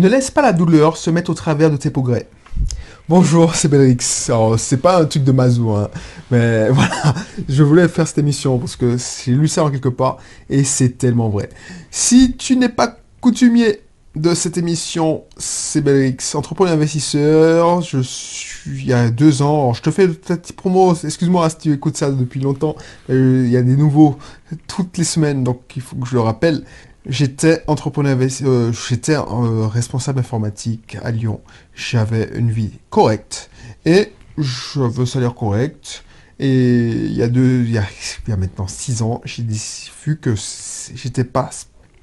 Ne laisse pas la douleur se mettre au travers de tes progrès. Bonjour, c'est Belrix. Alors, c'est pas un truc de Mazou, hein, mais voilà, je voulais faire cette émission parce que j'ai lu ça en quelque part et c'est tellement vrai. Si tu n'es pas coutumier de cette émission, c'est Belrix, entrepreneur investisseur. Je suis il y a deux ans. Je te fais une petite promo. Excuse-moi si tu écoutes ça depuis longtemps. Il y a des nouveaux toutes les semaines, donc il faut que je le rappelle. J'étais entrepreneur, euh, j'étais euh, responsable informatique à Lyon. J'avais une vie correcte et j'avais un salaire correct. Et il y a deux, il y a, il y a maintenant six ans, j'ai vu que j'étais pas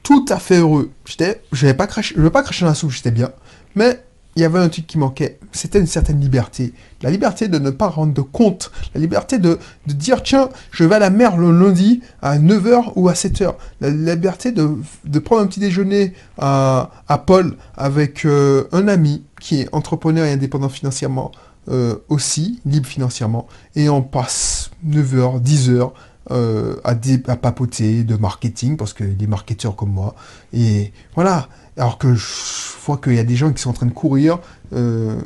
tout à fait heureux. J'étais, j'avais pas craché, je veux pas cracher dans la soupe, j'étais bien. Mais il y avait un truc qui manquait, c'était une certaine liberté. La liberté de ne pas rendre compte, la liberté de, de dire tiens, je vais à la mer le lundi à 9h ou à 7h. La liberté de, de prendre un petit déjeuner à, à Paul avec euh, un ami qui est entrepreneur et indépendant financièrement euh, aussi, libre financièrement, et on passe 9h, 10h euh, à, à, papoter de marketing, parce qu'il est marketeur comme moi. Et voilà, alors que je qu'il y a des gens qui sont en train de courir euh,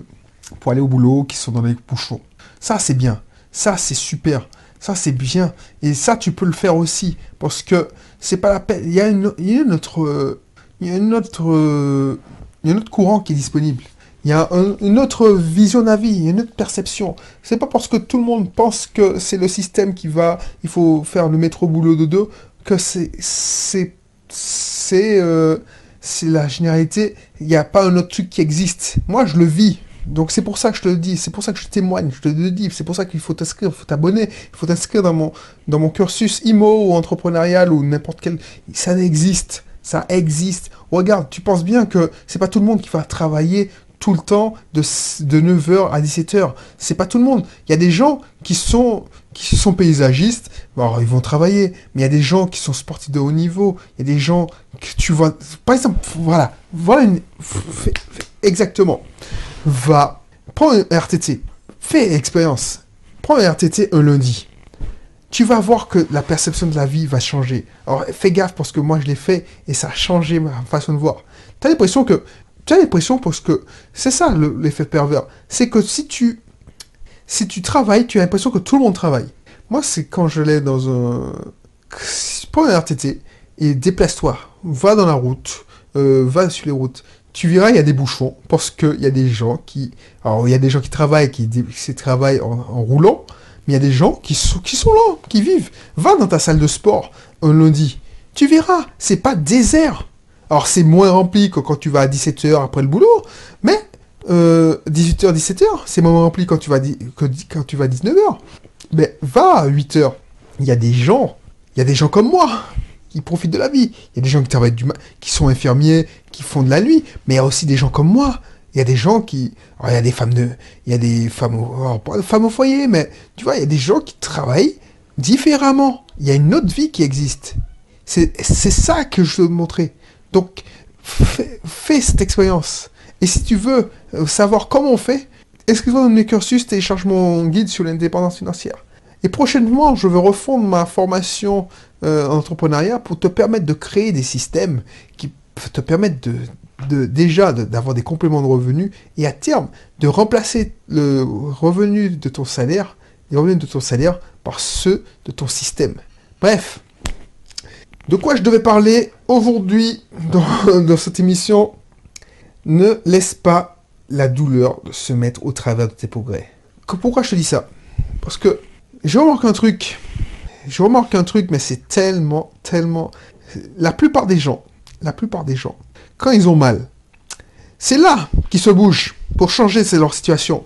pour aller au boulot, qui sont dans les bouchons. Ça, c'est bien. Ça, c'est super. Ça, c'est bien. Et ça, tu peux le faire aussi. Parce que c'est pas la peine. Il y a une, il y a autre, il y a une autre, il y a un autre courant qui est disponible. Il y a un, une autre vision d'avis, une autre perception. C'est pas parce que tout le monde pense que c'est le système qui va, il faut faire le métro boulot de deux, que c'est, c'est, c'est, euh, c'est la généralité. Il n'y a pas un autre truc qui existe. Moi, je le vis. Donc c'est pour ça que je te le dis, c'est pour ça que je témoigne, je te le dis, c'est pour ça qu'il faut t'inscrire, il faut t'abonner, il faut t'inscrire dans mon, dans mon cursus IMO ou entrepreneurial ou n'importe quel... Ça existe, ça existe. Regarde, tu penses bien que c'est pas tout le monde qui va travailler tout le temps de, de 9h à 17h. C'est pas tout le monde. Il y a des gens qui sont, qui sont paysagistes, alors ils vont travailler, mais il y a des gens qui sont sportifs de haut niveau, il y a des gens que tu vois, par exemple, voilà, voilà une, exactement, va, prends un RTT, fais l'expérience, prends un RTT un lundi, tu vas voir que la perception de la vie va changer. Alors fais gaffe parce que moi je l'ai fait et ça a changé ma façon de voir. Tu as l'impression que tu as l'impression parce que c'est ça l'effet pervers. C'est que si tu si tu travailles, tu as l'impression que tout le monde travaille. Moi, c'est quand je l'ai dans un prends un RTT et déplace-toi, va dans la route, euh, va sur les routes. Tu verras, il y a des bouchons parce qu'il y a des gens qui, alors il y a des gens qui travaillent, qui, qui travaillent en, roulant, mais il y a des gens qui sont, qui sont là, qui vivent. Va dans ta salle de sport un lundi, tu verras, c'est pas désert. Alors c'est moins rempli que quand tu vas à 17h après le boulot, mais euh, 18h, 17h, c'est moins rempli quand tu vas, quand tu vas à 19h. Mais va à 8h. Il y a des gens, il y a des gens comme moi qui profitent de la vie. Il y a des gens qui travaillent du qui sont infirmiers, qui font de la nuit, mais il y a aussi des gens comme moi. Il y a des gens qui, il y a des femmes de, il y a des femmes au, de femmes au foyer, mais tu vois, il y a des gens qui travaillent différemment. Il y a une autre vie qui existe. C'est ça que je veux montrer. Donc, fais cette expérience. Et si tu veux savoir comment on fait, inscris-toi dans mes cursus, télécharge mon guide sur l'indépendance financière. Et prochainement, je vais refondre ma formation euh, en entrepreneuriat pour te permettre de créer des systèmes qui te permettent de, déjà d'avoir des compléments de revenus et à terme de remplacer le revenu de ton salaire, les revenus de ton salaire par ceux de ton système. Bref, de quoi je devais parler aujourd'hui dans, cette émission? Ne laisse pas la douleur se mettre au travers de tes progrès. Pourquoi je te dis ça? Parce que je remarque un truc. Je remarque un truc, mais c'est tellement, tellement... La plupart des gens, la plupart des gens, quand ils ont mal, c'est là qu'ils se bougent pour changer leur situation.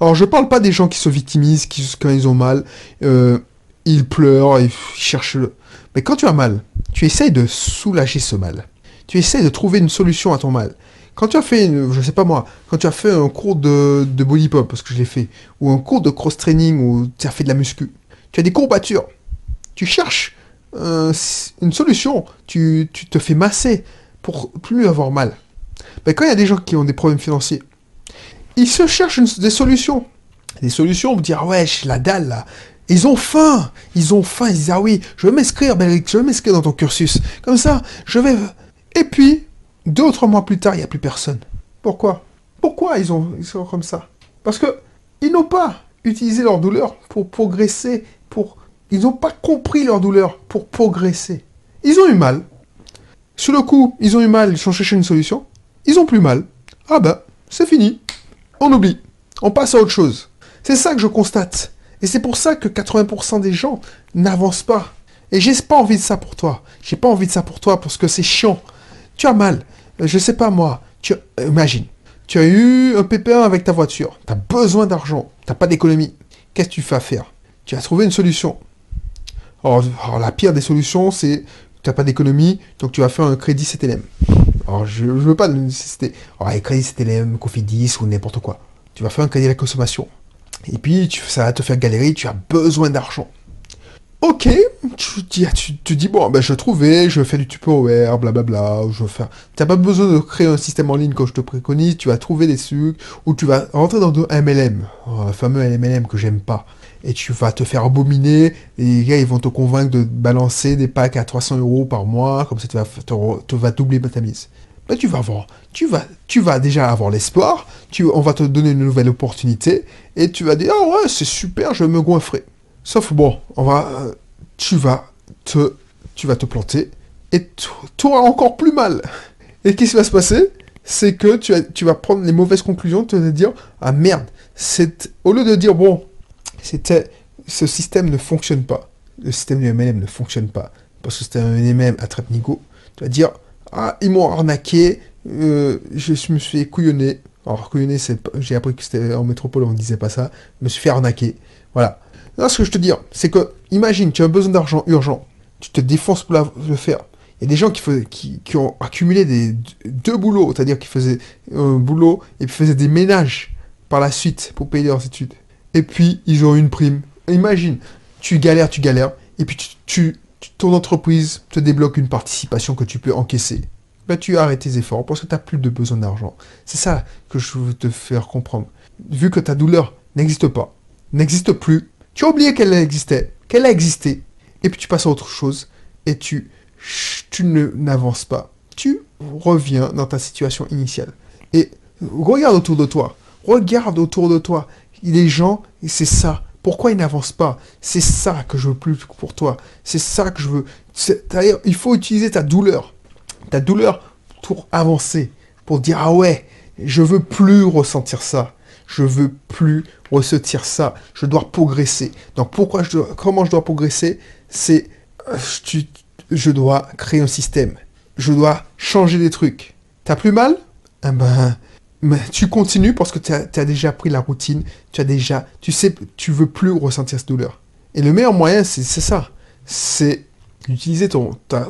Alors je parle pas des gens qui se victimisent, qui quand ils ont mal, euh, ils pleurent, ils cherchent le... Mais quand tu as mal, tu essayes de soulager ce mal. Tu essayes de trouver une solution à ton mal. Quand tu as fait, une, je sais pas moi, quand tu as fait un cours de, de body pop, parce que je l'ai fait, ou un cours de cross training, ou tu as fait de la muscu, tu as des courbatures. Tu cherches euh, une solution. Tu, te fais masser pour plus avoir mal. Mais quand il y a des gens qui ont des problèmes financiers, ils se cherchent des solutions. Des solutions pour dire, ouais, la dalle là. Ils ont faim, ils ont faim, ils disent ah oui, je vais m'inscrire, Belric, je vais m'inscrire dans ton cursus. Comme ça, je vais. Et puis, deux ou trois mois plus tard, il n'y a plus personne. Pourquoi? Pourquoi ils, ont, ils sont comme ça? Parce que ils n'ont pas utilisé leur douleur pour progresser, pour... Ils n'ont pas compris leur douleur pour progresser. Ils ont eu mal. Sur le coup, ils ont eu mal, ils ont cherché une solution. Ils ont plus mal. Ah ben, c'est fini. On oublie. On passe à autre chose. C'est ça que je constate. Et c'est pour ça que 80% des gens n'avancent pas. Et j'ai pas envie de ça pour toi. J'ai pas envie de ça pour toi parce que c'est chiant. Tu as mal. Euh, je sais pas moi. Tu imagine. Tu as eu un pépin avec ta voiture. Tu as besoin d'argent. Tu pas d'économie. Qu'est-ce que tu fais faire? Tu as trouvé une solution. Alors, la pire des solutions, c'est tu n'as pas d'économie, donc tu vas faire un crédit CTLM. Alors, je ne veux pas nécessiter. Alors, un crédit CTLM, Cofidis ou n'importe quoi. Tu vas faire un crédit à la consommation. Et puis, ça va te faire galérer, tu as besoin d'argent. Ok, tu, dis, tu, tu dis, bon, ben, je vais trouver, je vais faire du Tupperware, blablabla, je vais faire... Tu n'as pas besoin de créer un système en ligne comme je te préconise, tu vas trouver des sucres, ou tu vas rentrer dans un MLM, un fameux MLM que j'aime pas, et tu vas te faire abominer, les gars, ils vont te convaincre de balancer des packs à 300 euros par mois, comme ça tu vas, doubler ta mise. Ben, tu vas voir, tu vas, tu vas déjà avoir l'espoir, tu, on va te donner une nouvelle opportunité, et tu vas dire, ah ouais, c'est super, je me goinfrer. Sauf bon, on va, tu vas te, tu vas te planter et tu auras encore plus mal. Et qu'est-ce qui va se passer? C'est que tu, vas prendre les mauvaises conclusions, tu vas te dire ah merde, c'est au lieu de dire bon, c'était ce système ne fonctionne pas, le système du MLM ne fonctionne pas parce que c'était un MLM à nigo tu vas dire ah ils m'ont arnaqué, euh, je me suis couillonné. Alors couillonné, j'ai appris que c'était en métropole, on ne disait pas ça. Je me suis fait arnaquer. Voilà. Là, ce que je te dis, c'est que, imagine, tu as besoin d'argent urgent, tu te défonces pour le faire. Il y a des gens qui, qui, ont accumulé des, deux boulots, c'est-à-dire qui faisaient un boulot et puis faisaient des ménages par la suite pour payer leurs études. Et puis, ils ont une prime. Imagine, tu galères, tu galères, et puis tu, ton entreprise te débloque une participation que tu peux encaisser. Ben, tu arrêtes tes efforts parce que tu n'as plus de besoin d'argent. C'est ça que je veux te faire comprendre. Vu que ta douleur n'existe pas, n'existe plus, tu as oublié qu'elle existait, qu'elle a existé, et puis tu passes à autre chose, et tu, tu n'avances pas. Tu reviens dans ta situation initiale. Et regarde autour de toi. Regarde autour de toi. Les gens, c'est ça. Pourquoi ils n'avancent pas? C'est ça que je veux plus pour toi. C'est ça que je veux. D'ailleurs, il faut utiliser ta douleur. Ta douleur pour avancer. Pour dire, ah ouais, je veux plus ressentir ça je veux plus ressentir ça, je dois progresser. Donc pourquoi je dois, comment je dois progresser? C'est je dois créer un système, je dois changer des trucs. T'as plus mal? Eh ben, tu continues parce que tu as, déjà pris la routine, tu as déjà, tu sais, tu veux plus ressentir cette douleur. Et le meilleur moyen, c'est ça, c'est d'utiliser ton ta,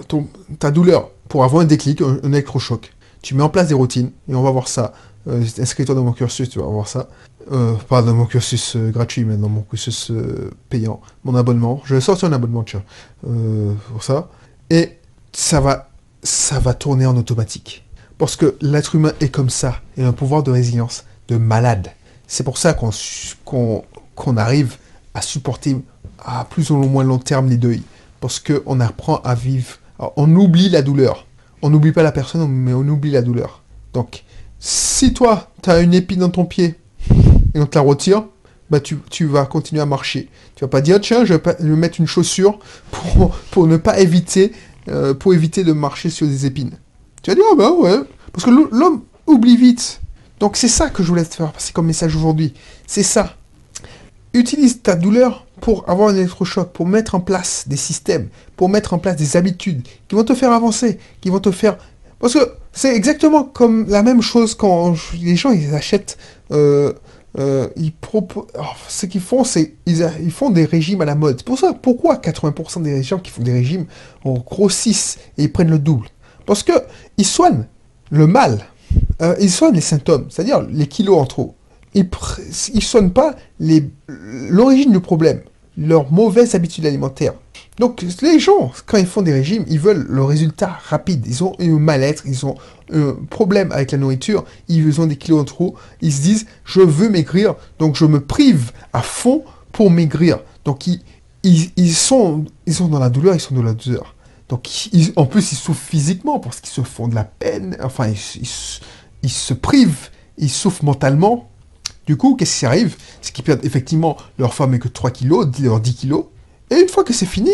ta douleur pour avoir un déclic, un électrochoc. Tu mets en place des routines, et on va voir ça euh, inscris-toi dans mon cursus, tu vas voir ça. Euh, pas dans mon cursus euh, gratuit, mais dans mon cursus payant. Mon abonnement. Je vais sortir un abonnement, tiens, pour ça. Et ça va, ça va tourner en automatique. Parce que l'être humain est comme ça. Il a un pouvoir de résilience, de malade. C'est pour ça qu'on qu'on arrive à supporter à plus ou moins long terme les deuils. Parce qu'on apprend à vivre. on oublie la douleur. On n'oublie pas la personne, mais on oublie la douleur. Donc, si toi, tu as une épine dans ton pied et on te la retire, bah tu, vas continuer à marcher. Tu vas pas dire, tiens, je vais, mettre une chaussure pour, pour ne pas éviter, euh, pour éviter de marcher sur des épines. Tu vas dire, ah bah ouais, parce que l'homme oublie vite. Donc c'est ça que je voulais te faire passer comme message aujourd'hui. C'est ça. Utilise ta douleur pour avoir un électrochoc, pour mettre en place des systèmes, pour mettre en place des habitudes qui vont te faire avancer, qui vont te faire parce que c'est exactement comme la même chose quand les gens ils achètent. Euh, euh, ils proposent. Ce qu'ils font, c'est ils, ils, font des régimes à la mode. Pour ça, pourquoi 80% des gens qui font des régimes grossissent et ils prennent le double? Parce que ils soignent le mal. Euh, ils soignent les symptômes, c'est-à-dire les kilos en trop. Ils ne soignent pas l'origine du problème, leurs mauvaises habitudes alimentaires. Donc les gens, quand ils font des régimes, ils veulent le résultat rapide. Ils ont un mal-être, ils ont un problème avec la nourriture, ils ont des kilos en trop. Ils se disent, je veux maigrir, donc je me prive à fond pour maigrir. Donc ils, sont, dans la douleur, ils sont dans la douleur. Donc, en plus, ils souffrent physiquement parce qu'ils se font de la peine. Enfin, ils, se privent, ils souffrent mentalement. Du coup, qu'est-ce qui arrive? C'est qu'ils perdent effectivement leur femme et que 3 kilos, 10 leurs 10 kilos. Et une fois que c'est fini,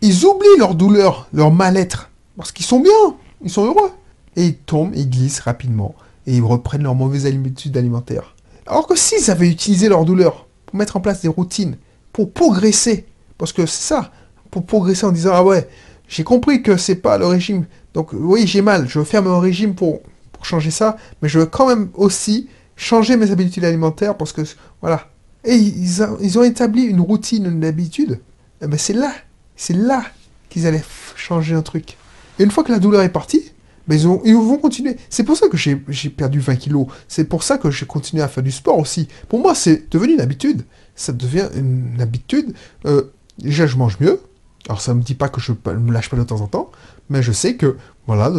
ils oublient leur douleur, leur mal-être. Parce qu'ils sont bien, ils sont heureux. Et ils tombent, ils glissent rapidement. Et ils reprennent leurs mauvaises habitudes alimentaires. Alors que s'ils avaient utilisé leur douleur pour mettre en place des routines, pour progresser, parce que c'est ça, pour progresser en disant Ah ouais, j'ai compris que c'est pas le régime. Donc oui, j'ai mal, je veux faire mon régime pour, pour changer ça, mais je veux quand même aussi changer mes habitudes alimentaires parce que voilà. Et ils, ils ont établi une routine, une habitude. Eh ben c'est là, c'est là qu'ils allaient changer un truc. Et une fois que la douleur est partie, ben ils, ont, ils vont continuer. C'est pour ça que j'ai perdu 20 kilos. C'est pour ça que j'ai continué à faire du sport aussi. Pour moi, c'est devenu une habitude. Ça devient une habitude. Euh, déjà, je mange mieux. Alors, ça me dit pas que je ne me lâche pas de temps en temps. Mais je sais que, voilà,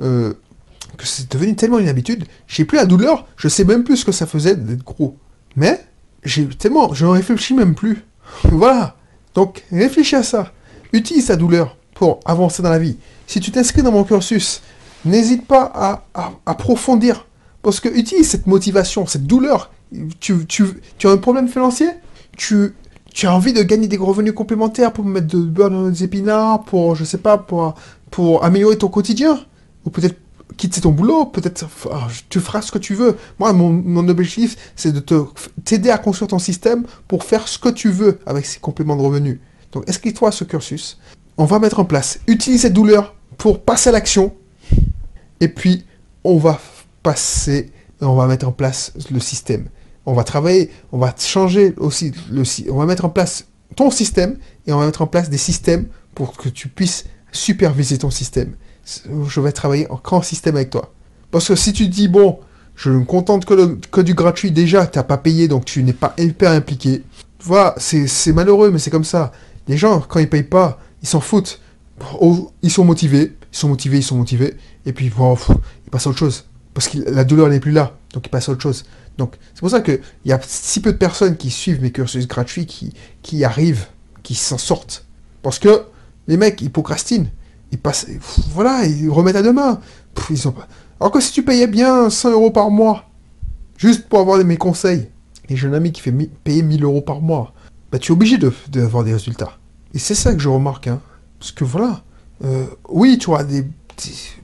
euh, que c'est devenu tellement une habitude. J'ai plus la douleur. Je sais même plus ce que ça faisait d'être gros. Mais, j'ai tellement, je ne réfléchis même plus. voilà. Donc, réfléchis à ça. Utilise ta douleur pour avancer dans la vie. Si tu t'inscris dans mon cursus, n'hésite pas à, approfondir. Parce que utilise cette motivation, cette douleur. Tu, tu, tu as un problème financier? Tu, tu as envie de gagner des revenus complémentaires pour mettre de beurre dans les épinards, pour, je sais pas, pour, pour améliorer ton quotidien? Ou peut-être quitter ton boulot, peut-être ah, tu feras ce que tu veux. Moi, mon, objectif, c'est de te t'aider à construire ton système pour faire ce que tu veux avec ces compléments de revenus. Donc, inscris-toi ce cursus. On va mettre en place, utilise cette douleur pour passer à l'action. Et puis, on va passer, on va mettre en place le système. On va travailler, on va changer aussi le on va mettre en place ton système et on va mettre en place des systèmes pour que tu puisses superviser ton système. Je vais travailler en grand système avec toi. Parce que si tu dis, bon, je me contente que, que du gratuit, déjà, tu n'as pas payé, donc tu n'es pas hyper impliqué. Voilà, c'est c'est malheureux, mais c'est comme ça. Les gens, quand ils payent pas, ils s'en foutent. Ils sont motivés, ils sont motivés, ils sont motivés, et puis bon, ils passent à autre chose. Parce que la douleur n'est plus là, donc ils passent à autre chose. Donc c'est pour ça qu'il y a si peu de personnes qui suivent mes cursus gratuits qui arrivent, qui s'en sortent. Parce que les mecs, ils procrastinent. Ils passent, voilà, ils remettent à demain. Pff, ils ont pas... Alors que si tu payais bien 100 euros par mois, juste pour avoir mes conseils, et j'ai un ami qui fait payer 1000 euros par mois, bah tu es obligé de- d'avoir des résultats. Et c'est ça que je remarque, hein. Parce que voilà, euh, oui, tu auras des...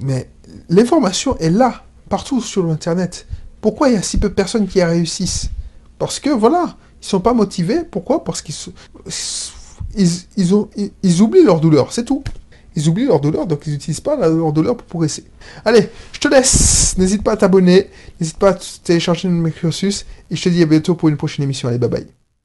Mais l'information est là, partout sur Internet. Pourquoi il y a si peu de personnes qui y réussissent? Parce que voilà, ils sont pas motivés. Pourquoi? Parce qu'ils ils, ils, ils oublient leur douleur, c'est tout. Ils oublient leur douleur, donc ils n'utilisent pas leur douleur pour progresser. Allez, je te laisse. N'hésite pas à t'abonner, n'hésite pas à télécharger mes cursus, et je te dis à bientôt pour une prochaine émission. Allez, bye bye.